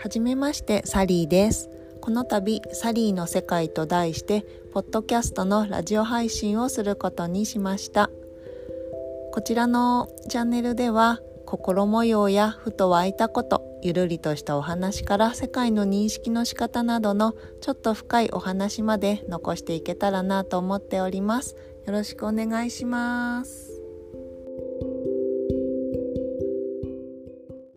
はじめましてサリーです。この度サリーの世界と題してポッドキャストのラジオ配信をすることにしました。こちらのチャンネルでは心模様やふと湧いたことゆるりとしたお話から世界の認識の仕方などのちょっと深いお話まで残していけたらなと思っております。よろしくお願いします。